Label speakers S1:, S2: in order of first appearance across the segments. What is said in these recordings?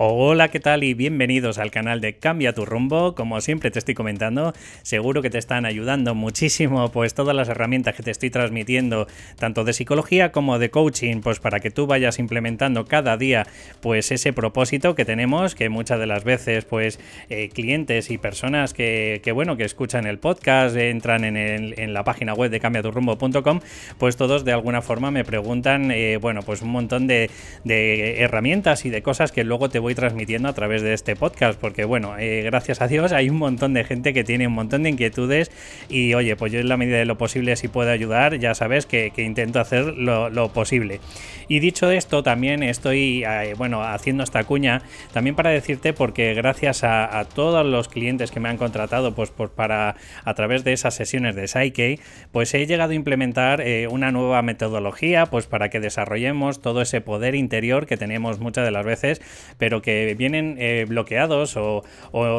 S1: Hola, ¿qué tal? Y bienvenidos al canal de Cambia tu rumbo. Como siempre te estoy comentando, seguro que te están ayudando muchísimo pues todas las herramientas que te estoy transmitiendo, tanto de psicología como de coaching, pues para que tú vayas implementando cada día pues ese propósito que tenemos, que muchas de las veces pues eh, clientes y personas que, bueno, que escuchan el podcast, entran en, la página web de cambiaturrumbo.com, pues todos de alguna forma me preguntan, eh, bueno, pues un montón de, de herramientas y de cosas que luego te voy transmitiendo a través de este podcast, porque bueno, eh, gracias a Dios hay un montón de gente que tiene un montón de inquietudes y oye, pues yo en la medida de lo posible si puedo ayudar, ya sabes que, intento hacer lo, posible. Y dicho esto, también estoy, eh, bueno, haciendo esta cuña, también para decirte, porque gracias a, todos los clientes que me han contratado, pues, pues, para, a través de esas sesiones de Psyche, pues he llegado a implementar eh, una nueva metodología, pues para que desarrollemos todo ese poder interior que tenemos muchas de las veces, pero que vienen eh, bloqueados o,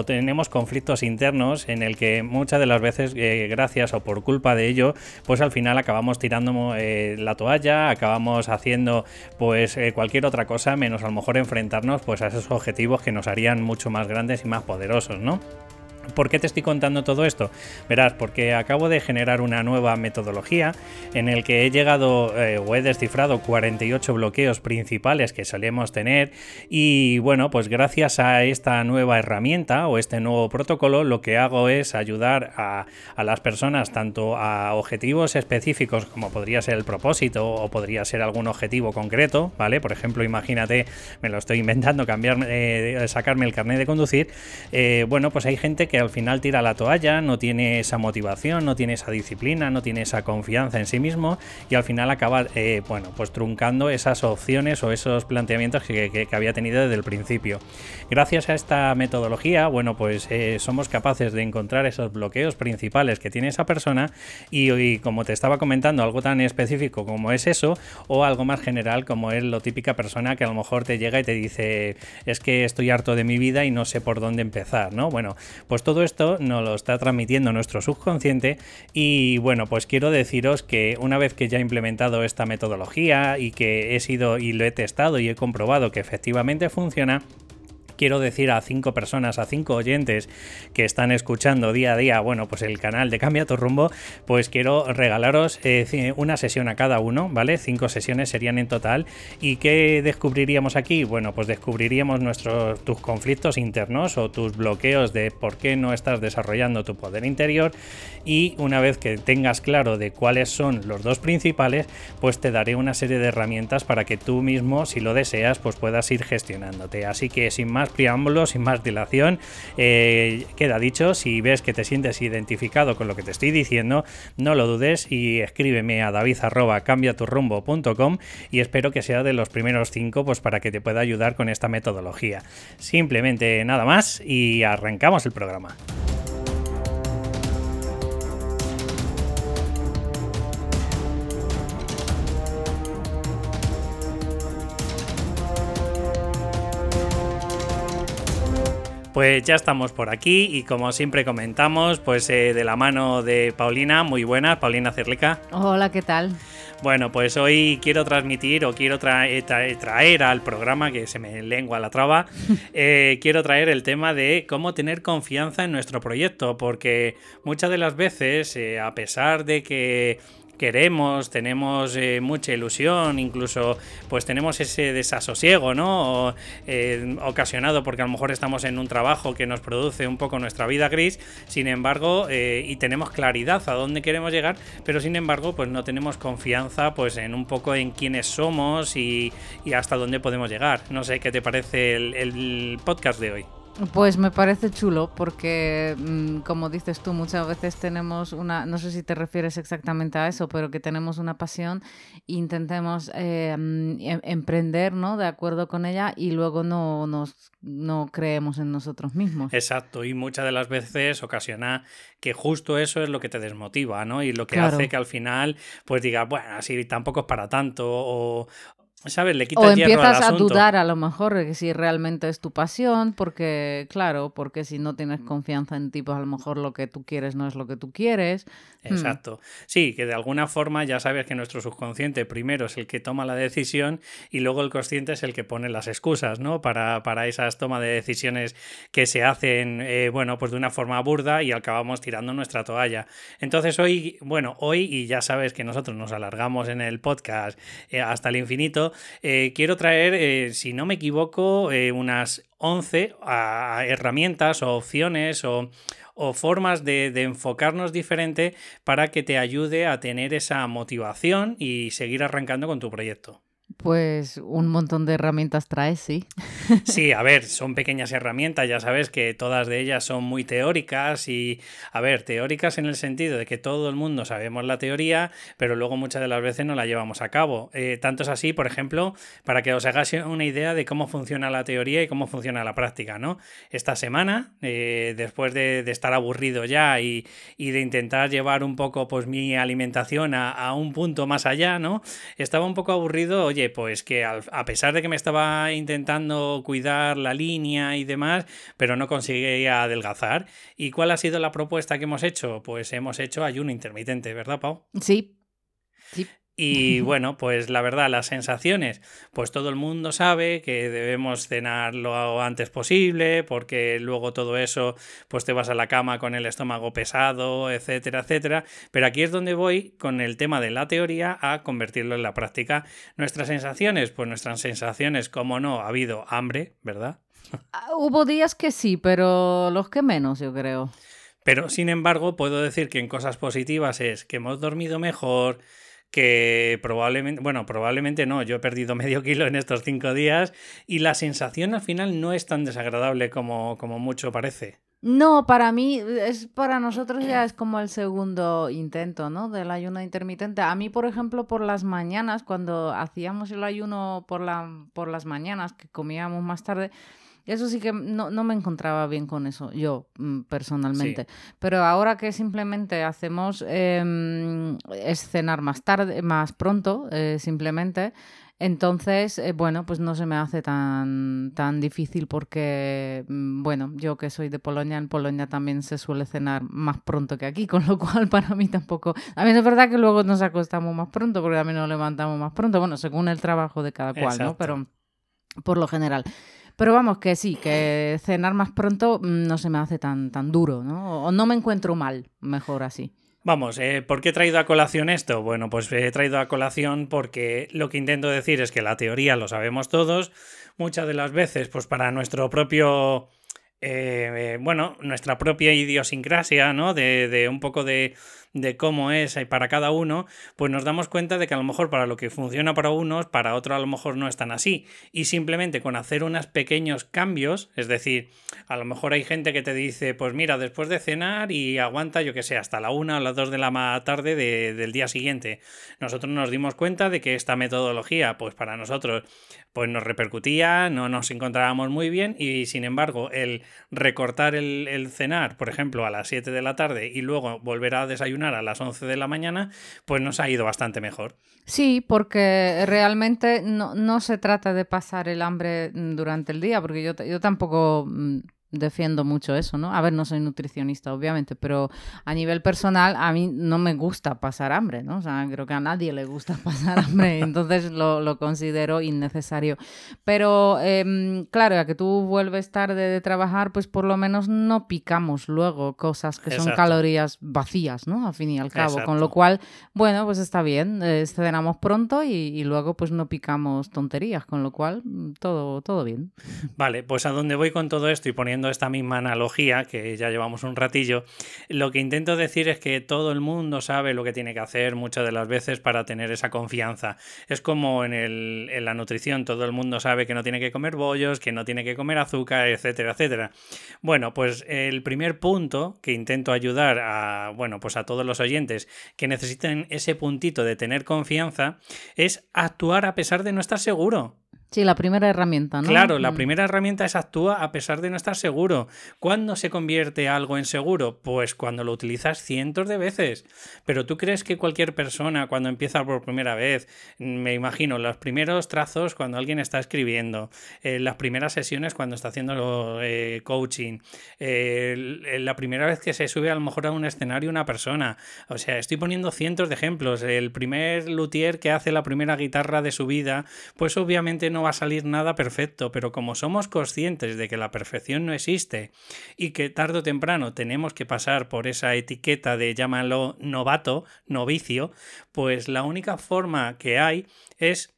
S1: tenemos conflictos internos en el que muchas de las veces, eh, gracias o por culpa de ello, pues al final acabamos tirando eh, la toalla, acabamos haciendo pues cualquier otra cosa menos a lo mejor enfrentarnos pues a esos objetivos que nos harían mucho más grandes y más poderosos, ¿no? ¿Por qué te estoy contando todo esto? Verás, porque acabo de generar una nueva metodología en el que he llegado eh, o he descifrado 48 bloqueos principales que solemos tener y bueno, pues gracias a esta nueva herramienta o este nuevo protocolo lo que hago es ayudar a, las personas tanto a objetivos específicos como podría ser el propósito o podría ser algún objetivo concreto, ¿vale? Por ejemplo, imagínate, me lo estoy inventando, cambiar, eh, sacarme el carnet de conducir, eh, bueno, pues hay gente que al final tira la toalla, no tiene esa motivación, no tiene esa disciplina, no tiene esa confianza en sí mismo y al final acaba, eh, bueno, pues truncando esas opciones o esos planteamientos que, había tenido desde el principio. Gracias a esta metodología, bueno, pues eh, somos capaces de encontrar esos bloqueos principales que tiene esa persona y, como te estaba comentando, algo tan específico como es eso o algo más general como es lo típica persona que a lo mejor te llega y te dice es que estoy harto de mi vida y no sé por dónde empezar, ¿no? Bueno, pues todo esto nos lo está transmitiendo nuestro subconsciente y bueno, pues quiero deciros que una vez que ya he implementado esta metodología y que he sido y lo he testado y he comprobado que efectivamente funciona, quiero decir a cinco personas, a cinco oyentes que están escuchando día a día, bueno, pues el canal de Cambia tu rumbo, pues quiero regalaros eh, una sesión a cada uno, ¿vale? Cinco sesiones serían en total. ¿Y qué descubriríamos aquí? Bueno, pues descubriríamos nuestros, tus conflictos internos o tus bloqueos de por qué no estás desarrollando tu poder interior. Y una vez que tengas claro de cuáles son los dos principales, pues te daré una serie de herramientas para que tú mismo, si lo deseas, pues puedas ir gestionándote. Así que sin más preámbulos, sin más dilación, eh, queda dicho, si ves que te sientes identificado con lo que te estoy diciendo, no lo dudes y escríbeme a david.cambiaturrumbo.com y espero que sea de los primeros cinco pues para que te pueda ayudar con esta metodología. Simplemente nada más y arrancamos el programa. Pues ya estamos por aquí y como siempre comentamos, pues eh, de la mano de Paulina, muy buena, Paulina Cerlica.
S2: Hola, ¿qué tal?
S1: Bueno, pues hoy quiero transmitir o quiero traer al programa, que se me lengua la traba, eh, quiero traer el tema de cómo tener confianza en nuestro proyecto, porque muchas de las veces, eh, a pesar de que queremos, tenemos eh, mucha ilusión, incluso pues tenemos ese desasosiego, ¿no? Eh, ocasionado porque a lo mejor estamos en un trabajo que nos produce un poco nuestra vida gris, sin embargo, eh, y tenemos claridad a dónde queremos llegar, pero sin embargo, pues no tenemos confianza pues en un poco en quiénes somos y, hasta dónde podemos llegar. No sé qué te parece el podcast de hoy.
S2: Pues me parece chulo porque, mm, como dices tú, muchas veces tenemos una, no sé si te refieres exactamente a eso, pero que tenemos una pasión e intentemos eh, mm, em, emprender, ¿no? De acuerdo con ella y luego no nos no creemos en nosotros mismos.
S1: Exacto, y muchas de las veces ocasiona que justo eso es lo que te desmotiva, ¿no? Y lo que hace que al final, pues digas, bueno, así tampoco es para tanto, o, ¿sabes? Le quita
S2: o
S1: hierro al
S2: empiezas a dudar a lo mejor de que si realmente es tu pasión, porque claro, porque si no tienes confianza en ti, pues a lo mejor lo que tú quieres no es lo que tú quieres. Hmm.
S1: Exacto. Sí, que de alguna forma ya sabes que nuestro subconsciente primero es el que toma la decisión y luego el consciente es el que pone las excusas, ¿no? Para, para esas tomas de decisiones que se hacen, eh, bueno, pues de una forma burda y acabamos tirando nuestra toalla. Entonces hoy, bueno, hoy, y ya sabes que nosotros nos alargamos en el podcast eh, hasta el infinito, eh, quiero traer, eh, si no me equivoco, eh, unas 11 a- herramientas o opciones o, o formas de, de enfocarnos diferente para que te ayude a tener esa motivación y seguir arrancando con tu proyecto.
S2: Pues un montón de herramientas traes, sí.
S1: Sí, a ver, son pequeñas herramientas, ya sabes que todas de ellas son muy teóricas y, a ver, teóricas en el sentido de que todo el mundo sabemos la teoría, pero luego muchas de las veces no la llevamos a cabo. Eh, tanto es así, por ejemplo, para que os hagáis una idea de cómo funciona la teoría y cómo funciona la práctica, ¿no? Esta semana, eh, después de, de estar aburrido ya y, y de intentar llevar un poco pues mi alimentación a, a un punto más allá, ¿no? Estaba un poco aburrido, oye, pues que a pesar de que me estaba intentando cuidar la línea y demás, pero no conseguía adelgazar. ¿Y cuál ha sido la propuesta que hemos hecho? Pues hemos hecho ayuno intermitente, ¿verdad, Pau?
S2: Sí. Sí.
S1: Y bueno, pues la verdad, las sensaciones, pues todo el mundo sabe que debemos cenar lo antes posible, porque luego todo eso, pues te vas a la cama con el estómago pesado, etcétera, etcétera. Pero aquí es donde voy con el tema de la teoría a convertirlo en la práctica. Nuestras sensaciones, pues nuestras sensaciones, como no, ha habido hambre, ¿verdad?
S2: Ah, Hubo días que sí, pero los que menos, yo creo.
S1: Pero sin embargo, puedo decir que en cosas positivas es que hemos dormido mejor, que probablemente, bueno, probablemente no, yo he perdido medio kilo en estos cinco días y la sensación al final no es tan desagradable como, como mucho parece.
S2: No, para mí, es para nosotros ya es como el segundo intento, ¿no? Del ayuno intermitente. A mí, por ejemplo, por las mañanas, cuando hacíamos el ayuno por, la, por las mañanas, que comíamos más tarde, eso sí que no, no me encontraba bien con eso, yo mm, personalmente. Pero ahora que simplemente hacemos em, es cenar más tarde, más pronto, eh, simplemente. Entonces, eh, bueno, pues no se me hace tan, tan difícil porque, mm, bueno, yo que soy de Polonia, en Polonia también se suele cenar más pronto que aquí, con lo cual para mí tampoco... A mí es verdad que luego nos acostamos más pronto porque también nos levantamos más pronto, bueno, según el trabajo de cada cual, ¿no?
S1: Exacto.
S2: Pero por lo general. Pero vamos, que sí, que cenar más pronto mm, no se me hace tan, tan duro, ¿no? O no me encuentro mal, mejor así.
S1: Vamos, eh, ¿por qué he traído a colación esto? Bueno, pues he traído a colación porque lo que intento decir es que la teoría lo sabemos todos, muchas de las veces, pues para nuestro propio, eh, eh, bueno, nuestra propia idiosincrasia, ¿no? De, de un poco de, de cómo es para cada uno, pues nos damos cuenta de que a lo mejor para lo que funciona para unos, para otros a lo mejor no es tan así. Y simplemente con hacer unos pequeños cambios, es decir, a lo mejor hay gente que te dice, pues mira, después de cenar y aguanta, yo que sé, hasta la una o las dos de la tarde de- del día siguiente. Nosotros nos dimos cuenta de que esta metodología, pues para nosotros, pues nos repercutía, no nos encontrábamos muy bien y sin embargo el recortar el, el cenar, por ejemplo, a las 7 de la tarde y luego volver a desayunar a las 11 de la mañana, pues nos ha ido bastante mejor.
S2: Sí, porque realmente no, no se trata de pasar el hambre mm, durante el día, porque yo, yo tampoco mm, defiendo mucho eso, ¿no? A ver, no soy nutricionista, obviamente, pero a nivel personal a mí no me gusta pasar hambre, ¿no? O sea, creo que a nadie le gusta pasar hambre, entonces lo, lo considero innecesario. Pero em, claro, ya que tú vuelves tarde de trabajar, pues por lo menos no picamos luego cosas que son
S1: Exacto.
S2: calorías vacías, ¿no? Al fin y al cabo, con lo cual, bueno, pues está bien, eh, cenamos pronto y, y luego pues no picamos tonterías, con lo cual mm, todo, todo bien.
S1: Vale, pues a donde voy con todo esto y poniendo esta misma analogía, que ya llevamos un ratillo, lo que intento decir es que todo el mundo sabe lo que tiene que hacer muchas de las veces para tener esa confianza. Es como en, el- en la nutrición, todo el mundo sabe que no tiene que comer bollos, que no tiene que comer azúcar, etcétera, etcétera. Bueno, pues el primer punto que intento ayudar a, bueno, pues a todos los oyentes que necesiten ese puntito de tener confianza es actuar a pesar de no estar seguro.
S2: Sí, la primera herramienta, ¿no?
S1: Claro, la
S2: Mm.
S1: primera herramienta es actúa a pesar de no estar seguro. ¿Cuándo se convierte algo en seguro? Pues cuando lo utilizas cientos de veces. Pero tú crees que cualquier persona cuando empieza por primera vez, me imagino, los primeros trazos cuando alguien está escribiendo, eh, las primeras sesiones cuando está haciendo eh, coaching, eh, la primera vez que se sube a lo mejor a un escenario una persona. O sea, estoy poniendo cientos de ejemplos. El primer luthier que hace la primera guitarra de su vida, pues obviamente no va a salir nada perfecto, pero como somos conscientes de que la perfección no existe y que tarde o temprano tenemos que pasar por esa etiqueta de llámalo novato, novicio, pues la única forma que hay es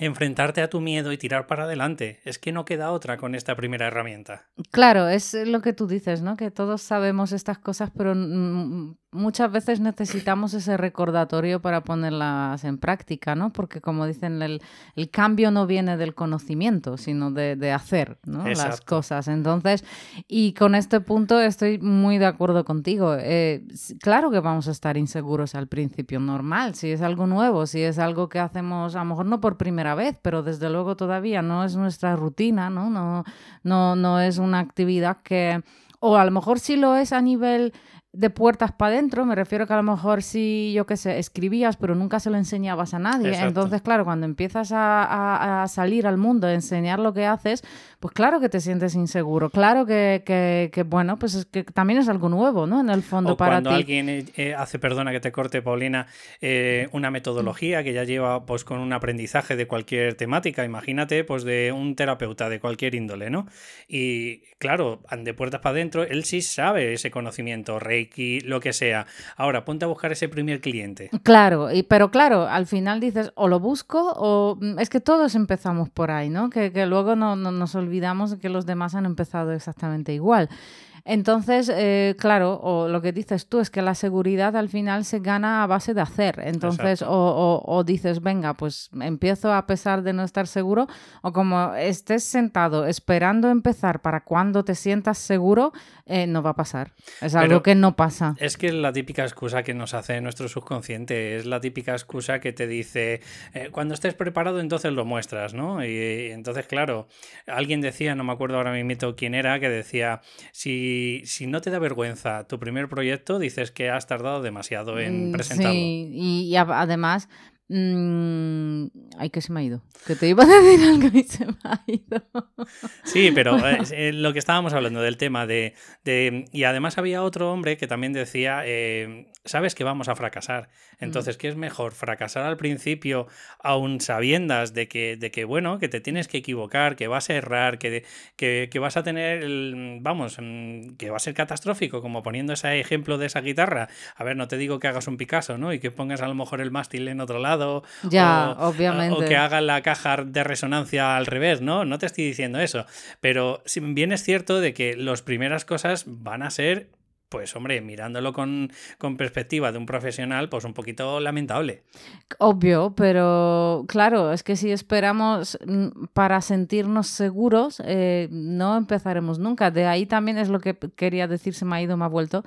S1: enfrentarte a tu miedo y tirar para adelante. Es que no queda otra con esta primera herramienta.
S2: Claro, es lo que tú dices, ¿no? Que todos sabemos estas cosas, pero muchas veces necesitamos ese recordatorio para ponerlas en práctica, ¿no? Porque como dicen, el, el cambio no viene del conocimiento, sino de, de hacer, ¿no? Las cosas. Entonces, y con este punto estoy muy de acuerdo contigo. Eh, claro que vamos a estar inseguros al principio, normal, si es algo nuevo, si es algo que hacemos, a lo mejor no por primera vez, pero desde luego todavía no es nuestra rutina, ¿no? No, no, no es una actividad que, o a lo mejor sí lo es a nivel de puertas para adentro, me refiero que a lo mejor sí, yo qué sé, escribías, pero nunca se lo enseñabas a nadie.
S1: Exacto.
S2: Entonces, claro, cuando empiezas a, a- a salir al mundo, a enseñar lo que haces, pues claro que te sientes inseguro, claro que, que- que, bueno, pues es que también es algo nuevo, ¿no? En el fondo
S1: O
S2: para
S1: cuando
S2: ti.
S1: alguien eh, eh, hace, perdona que te corte, Paulina, eh, una metodología que ya lleva pues con un aprendizaje de cualquier temática, imagínate, pues de un terapeuta de cualquier índole, ¿no? Y claro, de puertas para adentro, él sí sabe ese conocimiento, Reiki, lo que sea. Ahora, ponte a buscar ese primer cliente.
S2: Claro, y, pero claro, al final dices, o lo busco, o mm, es que todos empezamos por ahí, ¿no? Que, que luego no, no- nos olvidamos de que los demás han empezado exactamente igual. Entonces, eh, claro, o lo que dices tú es que la seguridad al final se gana a base de hacer. Entonces, o, o- o dices, venga, pues empiezo a pesar de no estar seguro, o como estés sentado esperando empezar para cuando te sientas seguro, eh, no va a pasar. Es algo
S1: Pero-
S2: que no pasa.
S1: Es que es la típica excusa que nos hace nuestro subconsciente, es la típica excusa que te dice, eh, cuando estés preparado entonces lo muestras, ¿no? Y, y entonces, claro, alguien decía, no me acuerdo ahora mismo quién era, que decía, si, si no te da vergüenza tu primer proyecto, dices que has tardado demasiado en
S2: Mm,
S1: presentarlo.
S2: Sí, y, además, mm, ay, que se me ha ido. Que te iba a decir algo y se me ha ido.
S1: Sí, pero eh, eh, lo que estábamos hablando del tema de, de- Y además había otro hombre que también decía, eh, sabes que vamos a fracasar. Entonces, ¿qué es mejor? ¿Fracasar al principio aún sabiendas de que, de que, bueno, que te tienes que equivocar, que vas a errar, que, que, que vas a tener, el- vamos, mm, que va a ser catastrófico, como poniendo ese ejemplo de esa guitarra? A ver, no te digo que hagas un Picasso, ¿no? Y que pongas a lo mejor el mástil en otro lado.
S2: Ya,
S1: o-
S2: obviamente.
S1: O que haga la caja de resonancia al revés, ¿no? No te estoy diciendo eso. Pero bien es cierto de que las primeras cosas van a ser, pues hombre, mirándolo con, con perspectiva de un profesional, pues un poquito lamentable.
S2: Obvio, pero claro, es que si esperamos mm, para sentirnos seguros, eh, no empezaremos nunca. De ahí también es lo que quería decir, se me ha ido, me ha vuelto.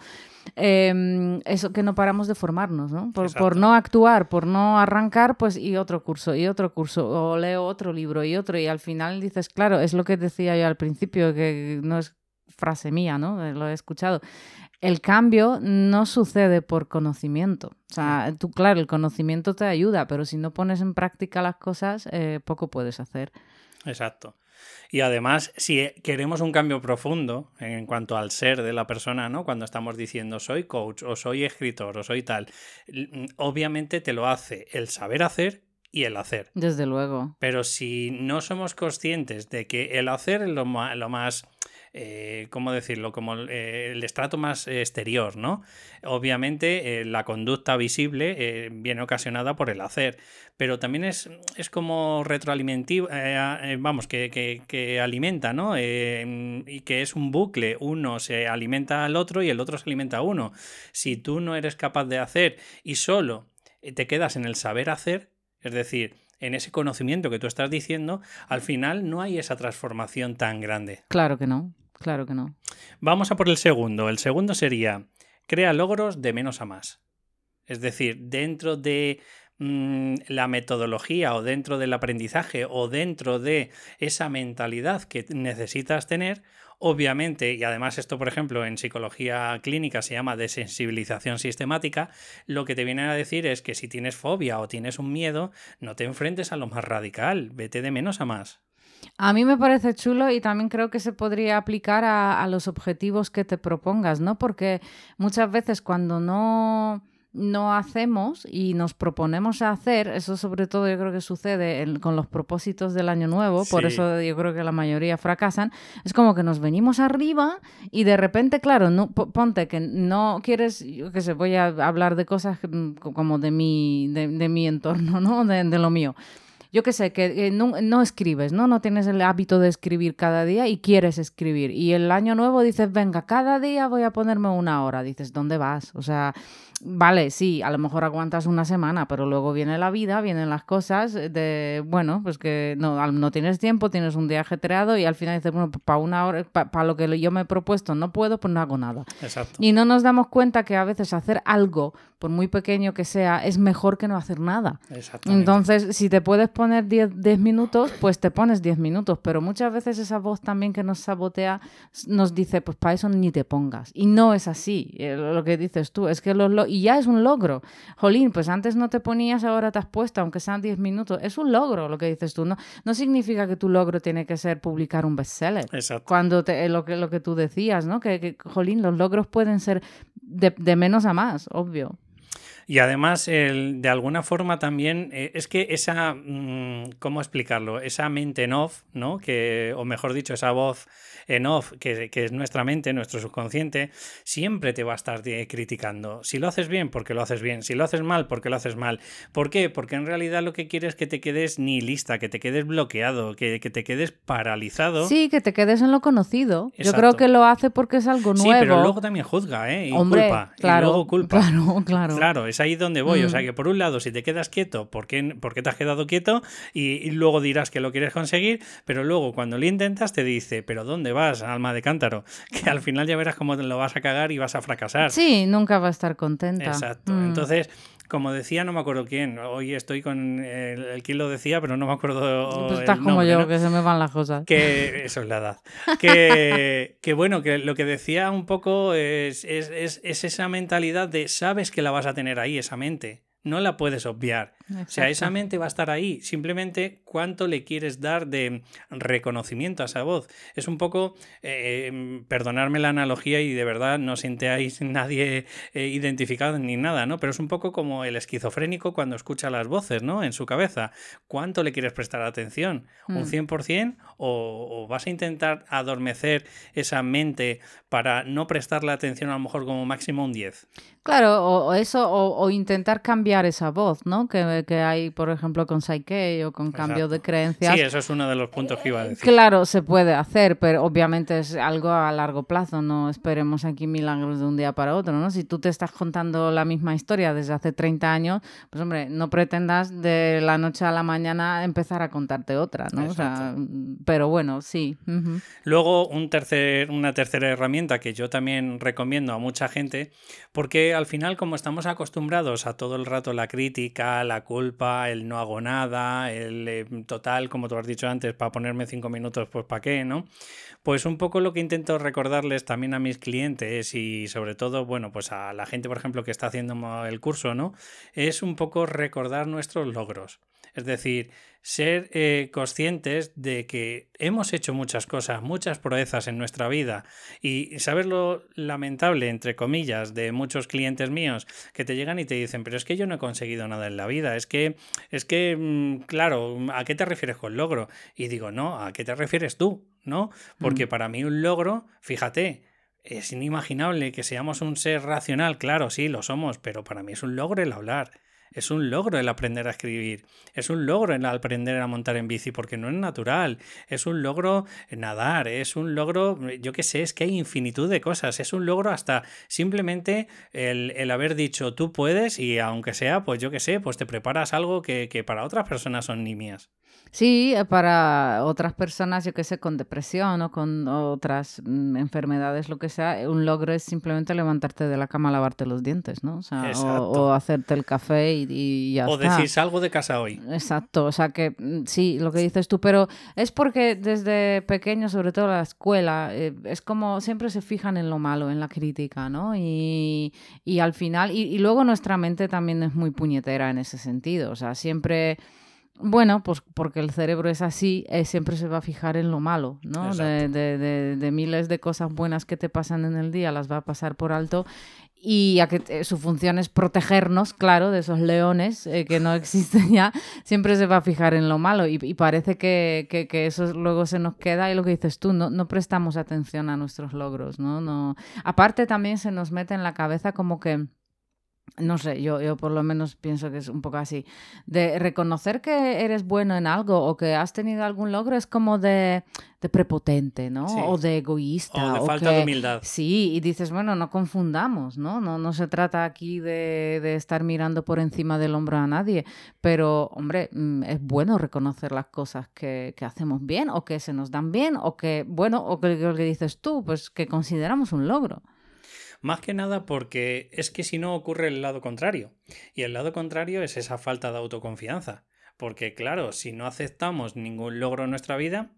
S2: eh, eso que no paramos de formarnos, ¿no? Por, por no actuar, por no arrancar, pues y otro curso, y otro curso, o leo otro libro y otro, y al final dices, claro, es lo que decía yo al principio, que no es frase mía, ¿no? Lo he escuchado. El cambio no sucede por conocimiento. O sea, tú, claro, el conocimiento te ayuda, pero si no pones en práctica las cosas, eh, poco puedes hacer.
S1: Exacto. Y además, si queremos un cambio profundo en cuanto al ser de la persona, ¿no? Cuando estamos diciendo soy coach o soy escritor o soy tal, l- obviamente te lo hace el saber hacer y el hacer.
S2: Desde luego.
S1: Pero si no somos conscientes de que el hacer es lo ma- lo más, eh, ¿cómo decirlo? Como eh, el estrato más exterior, ¿no? Obviamente eh, la conducta visible viene ocasionada por el hacer, pero también es, es como retroalimentivo, vamos, que, que- alimenta, ¿no? Y que es un bucle, uno se alimenta al otro y el otro se alimenta a uno. Si tú no eres capaz de hacer y solo te quedas en el saber hacer, es decir, en ese conocimiento que tú estás diciendo, al final no hay esa transformación tan grande.
S2: Claro que no. Claro que no.
S1: Vamos a por el segundo. El segundo sería, crea logros de menos a más. Es decir, dentro de mm, la metodología o dentro del aprendizaje o dentro de esa mentalidad que necesitas tener, Obviamente, y además esto, por ejemplo, en psicología clínica se llama desensibilización sistemática, lo que te viene a decir es que si tienes fobia o tienes un miedo, no te enfrentes a lo más radical, vete de menos a más.
S2: A mí me parece chulo y también creo que se podría aplicar a, a los objetivos que te propongas, ¿no? Porque muchas veces cuando no no hacemos y nos proponemos hacer, eso sobre todo yo creo que sucede con los propósitos del año nuevo, por eso yo creo que la mayoría fracasan, es como que nos venimos arriba y de repente, claro, no, ponte que no quieres, yo qué sé, voy a hablar de cosas mm, como de mi, de, mi entorno, ¿no? De, de lo mío yo qué sé, que, no, escribes, ¿no? No tienes el hábito de escribir cada día y quieres escribir. Y el año nuevo dices, venga, cada día voy a ponerme una hora. Dices, ¿dónde vas? O sea, vale, sí, a lo mejor aguantas una semana, pero luego viene la vida, vienen las cosas de, bueno, pues que no, no tienes tiempo, tienes un día ajetreado y al final dices, bueno, para una hora, para lo que yo me he propuesto no puedo, pues no hago nada.
S1: Exacto.
S2: Y no nos damos cuenta que a veces hacer algo, por muy pequeño que sea, es mejor que no hacer nada. Entonces, si te puedes poner 10 minutos, pues te pones 10 minutos, pero muchas veces esa voz también que nos sabotea nos dice, pues para eso ni te pongas. Y no es así, eh, lo que dices tú, es que los y ya es un logro. Jolín, pues antes no te ponías, ahora te has puesto, aunque sean 10 minutos. Es un logro lo que dices tú. No, no significa que tu logro tiene que ser publicar un bestseller.
S1: Exacto.
S2: Cuando te, lo, que, lo que tú decías, ¿no? Que, jolín, los logros pueden ser de, de menos a más, obvio.
S1: Y además, el, de alguna forma también, eh, es que esa, mm, ¿cómo explicarlo? Esa mente en off, ¿no? Que, o mejor dicho, esa voz en off, que, es nuestra mente, nuestro subconsciente, siempre te va a estar eh, criticando. Si lo haces bien, porque lo haces bien. Si lo haces mal, porque lo haces mal. ¿Por qué? Porque en realidad lo que quieres es que te quedes nihilista, que te quedes bloqueado, que, te quedes paralizado.
S2: Sí, que te quedes en lo conocido. Yo creo que lo hace porque es algo nuevo. Sí,
S1: pero luego también juzga, ¿eh? Y culpa.
S2: Claro,
S1: y luego culpa.
S2: Claro, claro.
S1: Claro, es ahí donde voy. O sea mm. que por un lado, si te quedas quieto, ¿por qué, te has quedado quieto? Y, luego dirás que lo quieres conseguir, pero luego cuando lo intentas te dice, ¿pero dónde vas, alma de cántaro? Que al final ya verás cómo te lo vas a cagar y vas a fracasar.
S2: Sí, nunca va a estar contenta.
S1: Exacto. Mm. Entonces, como decía, no me acuerdo quién. Hoy estoy con el, quién lo decía, pero no me acuerdo.
S2: Tú estás como yo, que se me van las cosas.
S1: Que eso es la edad. Que, que bueno, que lo que decía un poco es, es, es esa mentalidad de sabes que la vas a tener ahí, esa mente no la puedes obviar. O sea, esa mente va a estar ahí. Simplemente cuánto le quieres dar de reconocimiento a esa voz. Es un poco, eh, perdonarme la analogía y de verdad no sinteáis nadie eh, identificado ni nada, ¿no? Pero es un poco como el esquizofrénico cuando escucha las voces, ¿no? En su cabeza. ¿Cuánto le quieres prestar atención? ¿Un 100% mm. o, o vas a intentar adormecer esa mente para no prestarle atención a lo mejor como máximo un 10?
S2: Claro, o, eso, o, intentar cambiar esa voz, ¿no? Que, que hay, por ejemplo, con Psyche o con cambio de creencias.
S1: Sí, eso es uno de los puntos que iba a decir.
S2: Claro, se puede hacer, pero obviamente es algo a largo plazo, no esperemos aquí milagros de un día para otro, ¿no? Si tú te estás contando la misma historia desde hace 30 años, pues hombre, no pretendas de la noche a la mañana empezar a contarte otra, ¿no? O sea, pero bueno, sí.
S1: Luego, un tercer, una tercera herramienta que yo también recomiendo a mucha gente, porque al final, como estamos acostumbrados a todo el rato la crítica, la culpa, el no hago nada, el eh, total, como tú has dicho antes, para ponerme cinco minutos, pues para qué, ¿no? Pues un poco lo que intento recordarles también a mis clientes y sobre todo, bueno, pues a la gente, por ejemplo, que está haciendo el curso, ¿no? Es un poco recordar nuestros logros. Es decir, ser eh, conscientes de que hemos hecho muchas cosas, muchas proezas en nuestra vida y saber lo lamentable, entre comillas, de muchos clientes míos que te llegan y te dicen, pero es que yo no he conseguido nada en la vida, es que, es que, mm, claro, ¿a qué te refieres con logro? Y digo, no, ¿a qué te refieres tú? ¿No? Porque mm. para mí un logro, fíjate, es inimaginable que seamos un ser racional, claro, sí, lo somos, pero para mí es un logro el hablar. Es un logro el aprender a escribir. Es un logro el aprender a montar en bici porque no es natural. Es un logro nadar. Es un logro, yo qué sé, es que hay infinitud de cosas. Es un logro hasta simplemente el, haber dicho tú puedes y aunque sea, pues yo qué sé, pues te preparas algo que, que para otras personas son nimias.
S2: Sí, eh, para otras personas, yo que sé, con depresión o con otras mm, enfermedades, lo que sea, eh, un logro es simplemente levantarte de la cama a lavarte los dientes, ¿no? O, sea, o, hacerte el café y, y ya
S1: o decir, salgo de casa hoy.
S2: Exacto, o sea que mm, sí, lo que dices tú, pero es porque desde pequeño, sobre todo la escuela, eh, es como siempre se fijan en lo malo, en la crítica, ¿no? Y, y al final, y, y luego nuestra mente también es muy puñetera en ese sentido, o sea, siempre bueno, pues porque el cerebro es así, eh, siempre se va a fijar en lo malo, ¿no? De, de, miles de cosas buenas que te pasan en el día, las va a pasar por alto y a que su función es protegernos, claro, de esos leones eh, que no existen ya, siempre se va a fijar en lo malo y, parece que, que, eso luego se nos queda y lo que dices tú, no, no prestamos atención a nuestros logros, ¿no? no Aparte también se nos mete en la cabeza como que no sé, yo, yo por lo menos pienso que es un poco así, de reconocer que eres bueno en algo o que has tenido algún logro es como de, de prepotente, ¿no? O de egoísta.
S1: O de falta de humildad.
S2: Sí, y dices, bueno, no confundamos, ¿no? No, no se trata aquí de, de, estar mirando por encima del hombro a nadie, pero, hombre, mm, es bueno reconocer las cosas que, que hacemos bien o que se nos dan bien o que, bueno, o que lo que dices tú, pues que consideramos un logro.
S1: Más que nada porque es que si no ocurre el lado contrario. Y el lado contrario es esa falta de autoconfianza. Porque claro, si no aceptamos ningún logro en nuestra vida,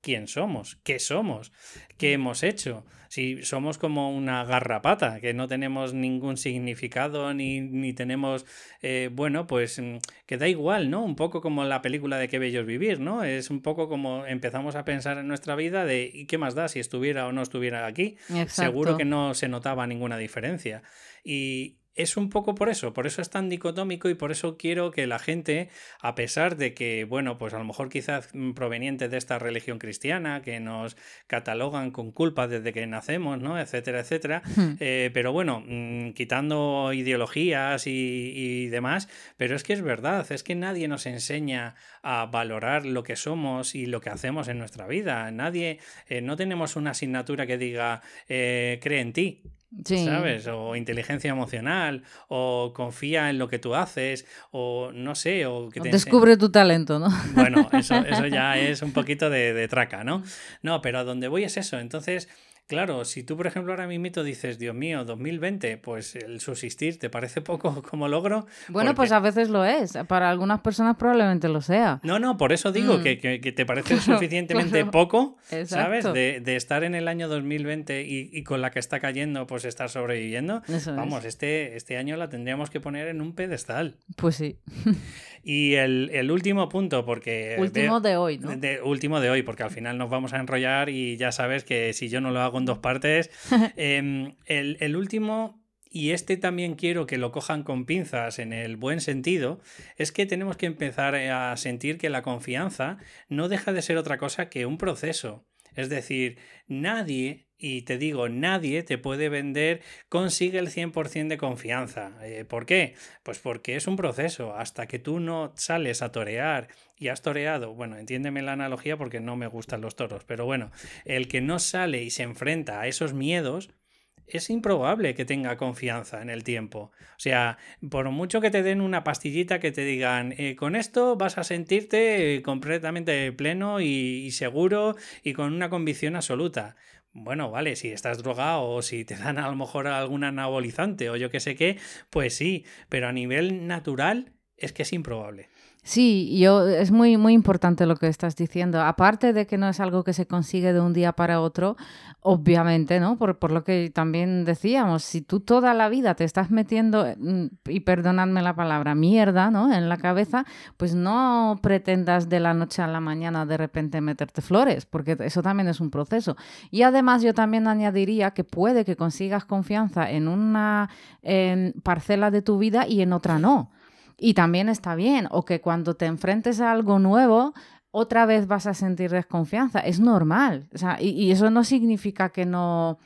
S1: quién somos, qué somos, qué hemos hecho. Si somos como una garrapata, que no tenemos ningún significado ni, ni tenemos, eh, bueno, pues mm, que da igual, ¿no? Un poco como la película de Qué bellos vivir, ¿no? Es un poco como empezamos a pensar en nuestra vida de ¿y qué más da si estuviera o no estuviera aquí? Seguro que no se notaba ninguna diferencia. Y, es un poco por eso, por eso es tan dicotómico y por eso quiero que la gente, a pesar de que, bueno, pues a lo mejor quizás proveniente de esta religión cristiana, que nos catalogan con culpa desde que nacemos, ¿no? Etcétera, etcétera. Hmm. Eh, pero bueno, mm, quitando ideologías y, demás, pero es que es verdad, es que nadie nos enseña a valorar lo que somos y lo que hacemos en nuestra vida. Nadie, eh, no tenemos una asignatura que diga, eh, cree en ti. ¿Sabes? O inteligencia emocional, o confía en lo que tú haces, o no sé, o
S2: que Descubre tu talento, ¿no?
S1: Bueno, eso, eso ya es un poquito de, de traca, ¿no? No, pero a donde voy es eso. Entonces, Claro, si tú, por ejemplo, ahora mismo dices, Dios mío, 2020, pues el subsistir, ¿te parece poco como logro?
S2: Bueno, pues a veces lo es. Para algunas personas probablemente lo sea.
S1: No, no, por eso digo mm. que, te parece suficientemente poco, ¿sabes? De, estar en el año 2020 y, con la que está cayendo, pues estar sobreviviendo. Vamos, este, este año la tendríamos que poner en un pedestal.
S2: Pues sí.
S1: Y el, último punto, porque...
S2: Último de hoy, ¿no?
S1: último de hoy, porque al final nos vamos a enrollar y ya sabes que si yo no lo hago en dos partes, em, el, el último y este también quiero que lo cojan con pinzas en el buen sentido, es que tenemos que empezar a sentir que la confianza no deja de ser otra cosa que un proceso. Es decir, nadie, y te digo, nadie te puede vender, consigue el 100% de confianza. Eh, ¿Por qué? Pues porque es un proceso. Hasta que tú no sales a torear y has toreado, bueno, entiéndeme la analogía porque no me gustan los toros, pero bueno, el que no sale y se enfrenta a esos miedos, es improbable que tenga confianza en el tiempo. O sea, por mucho que te den una pastillita que te digan, eh, con esto vas a sentirte completamente pleno y, seguro y con una convicción absoluta. Bueno, vale, si estás drogado o si te dan a lo mejor algún anabolizante o yo qué sé qué, pues sí, pero a nivel natural es que es improbable.
S2: Sí, yo, es muy, muy importante lo que estás diciendo. Aparte de que no es algo que se consigue de un día para otro, obviamente, ¿no? Por, por lo que también decíamos, si tú toda la vida te estás metiendo, mm, y perdonadme la palabra, mierda, ¿no? En la cabeza, pues no pretendas de la noche a la mañana de repente meterte flores, porque eso también es un proceso. Y además yo también añadiría que puede que consigas confianza en una parcela de tu vida y en otra no. Y también está bien, o que cuando te enfrentes a algo nuevo, otra vez vas a sentir desconfianza. Es normal. O sea, y, eso no significa que no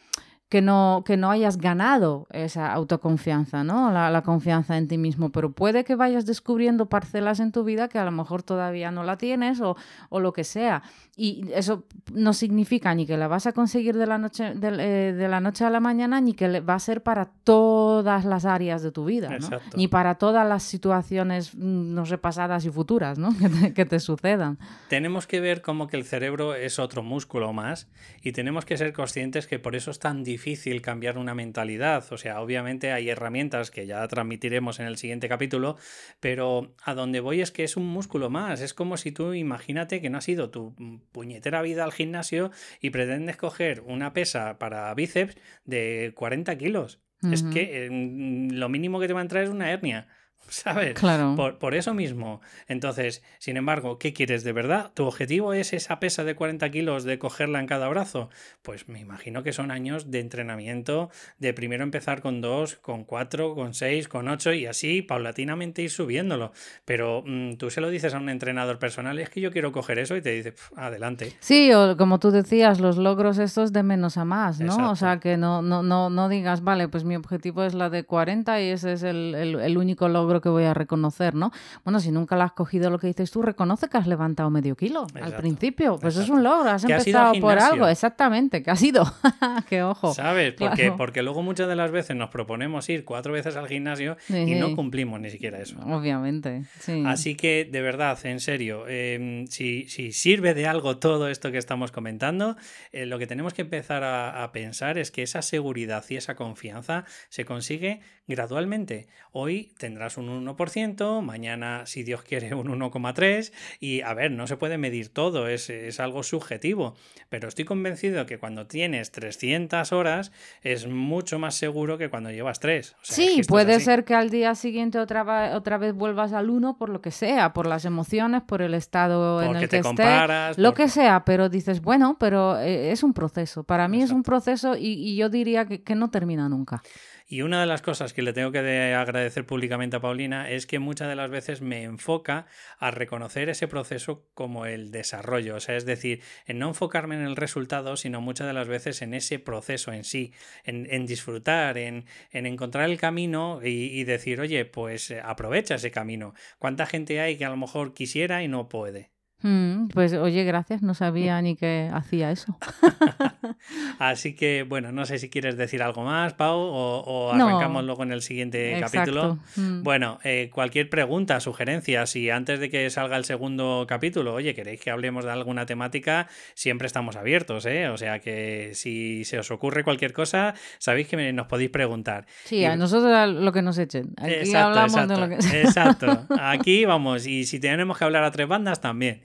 S2: que no, que no hayas ganado esa autoconfianza, ¿no? La, la, confianza en ti mismo, pero puede que vayas descubriendo parcelas en tu vida que a lo mejor todavía no la tienes o, o lo que sea. Y eso no significa ni que la vas a conseguir de la, noche, de, eh, de, la noche a la mañana, ni que va a ser para todas las áreas de tu vida, ¿no? ni para todas las situaciones, mm, no sé, pasadas y futuras, ¿no? Que te, que te sucedan.
S1: Tenemos que ver como que el cerebro es otro músculo más y tenemos que ser conscientes que por eso es tan difícil difícil cambiar una mentalidad. O sea, obviamente hay herramientas que ya transmitiremos en el siguiente capítulo, pero a donde voy es que es un músculo más. Es como si tú imagínate que no has ido tu puñetera vida al gimnasio y pretendes coger una pesa para bíceps de 40 kilos. Es que eh, lo mínimo que te va a entrar es una hernia. ¿sabes?
S2: Claro.
S1: Por, por, eso mismo. Entonces, sin embargo, ¿qué quieres de verdad? ¿Tu objetivo es esa pesa de 40 kilos de cogerla en cada brazo? Pues me imagino que son años de entrenamiento, de primero empezar con 2, con 4, con 6, con 8 y así paulatinamente ir subiéndolo. Pero mmm, tú se lo dices a un entrenador personal, es que yo quiero coger eso y te dice, adelante.
S2: Sí, o como tú decías, los logros estos de menos a más, ¿no? Exacto. O sea, que no, no, no, no digas, vale, pues mi objetivo es la de 40 y ese es el, el, el único logro que voy a reconocer, ¿no? Bueno, si nunca la has cogido lo que dices tú, reconoce que has levantado medio kilo Exacto. al principio. Pues Exacto. es un logro, has empezado por algo, exactamente, que ha sido. ¡Qué ojo!
S1: ¿Sabes? Porque, claro. porque luego muchas de las veces nos proponemos ir cuatro veces al gimnasio sí. y no cumplimos ni siquiera eso.
S2: Obviamente, sí.
S1: Así que, de verdad, en serio, eh, si, si, sirve de algo todo esto que estamos comentando, eh, lo que tenemos que empezar a, a pensar es que esa seguridad y esa confianza se consigue gradualmente. Hoy tendrás un 1%, mañana, si Dios quiere, un 1,3%, y a ver, no se puede medir todo, es, es, algo subjetivo, pero estoy convencido que cuando tienes 300 horas es mucho más seguro que cuando llevas 3.
S2: O sea, sí, puede ser que al día siguiente otra, otra vez vuelvas al 1 por lo que sea, por las emociones, por el estado
S1: Porque
S2: en el
S1: te
S2: que
S1: comparas,
S2: esté, lo que sea, pero dices, bueno, pero eh, es un proceso, para mí Exacto. es un proceso y, y yo diría que, que no termina nunca.
S1: Y una de las cosas que le tengo que agradecer públicamente a Paulina es que muchas de las veces me enfoca a reconocer ese proceso como el desarrollo. O sea, es decir, en no enfocarme en el resultado, sino muchas de las veces en ese proceso en sí, en, disfrutar, en, en, encontrar el camino y, y, decir, oye, pues eh, aprovecha ese camino. ¿Cuánta gente hay que a lo mejor quisiera y no puede?
S2: Mm, pues oye, gracias, no sabía ni que hacía eso.
S1: Así que bueno, no sé si quieres decir algo más, Pau, o, o arrancamos no. luego en el siguiente Exacto. capítulo. Mm. Bueno, eh, cualquier pregunta, sugerencia, si antes de que salga el segundo capítulo, oye, queréis que hablemos de alguna temática, siempre estamos abiertos, ¿eh? O sea que si se os ocurre cualquier cosa, sabéis que nos podéis preguntar.
S2: Sí, y... a nosotros lo que nos echen. Aquí exacto, hablamos
S1: exacto,
S2: de lo que...
S1: Exacto. Aquí vamos, y si tenemos que hablar a tres bandas, también.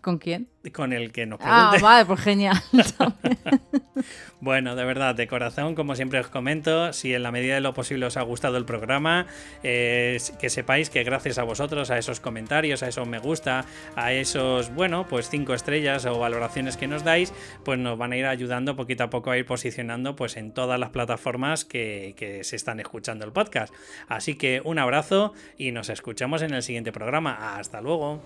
S2: ¿Con quién?
S1: Con el que nos pregunte.
S2: Ah, vale, pues genial.
S1: bueno, de verdad, de corazón, como siempre os comento, si en la medida de lo posible os ha gustado el programa, eh, que sepáis que gracias a vosotros, a esos comentarios, a esos me gusta, a esos, bueno, pues cinco estrellas o valoraciones que nos dais, pues nos van a ir ayudando poquito a poco a ir posicionando pues en todas las plataformas que, que se están escuchando el podcast. Así que un abrazo y nos escuchamos en el siguiente programa. Hasta luego.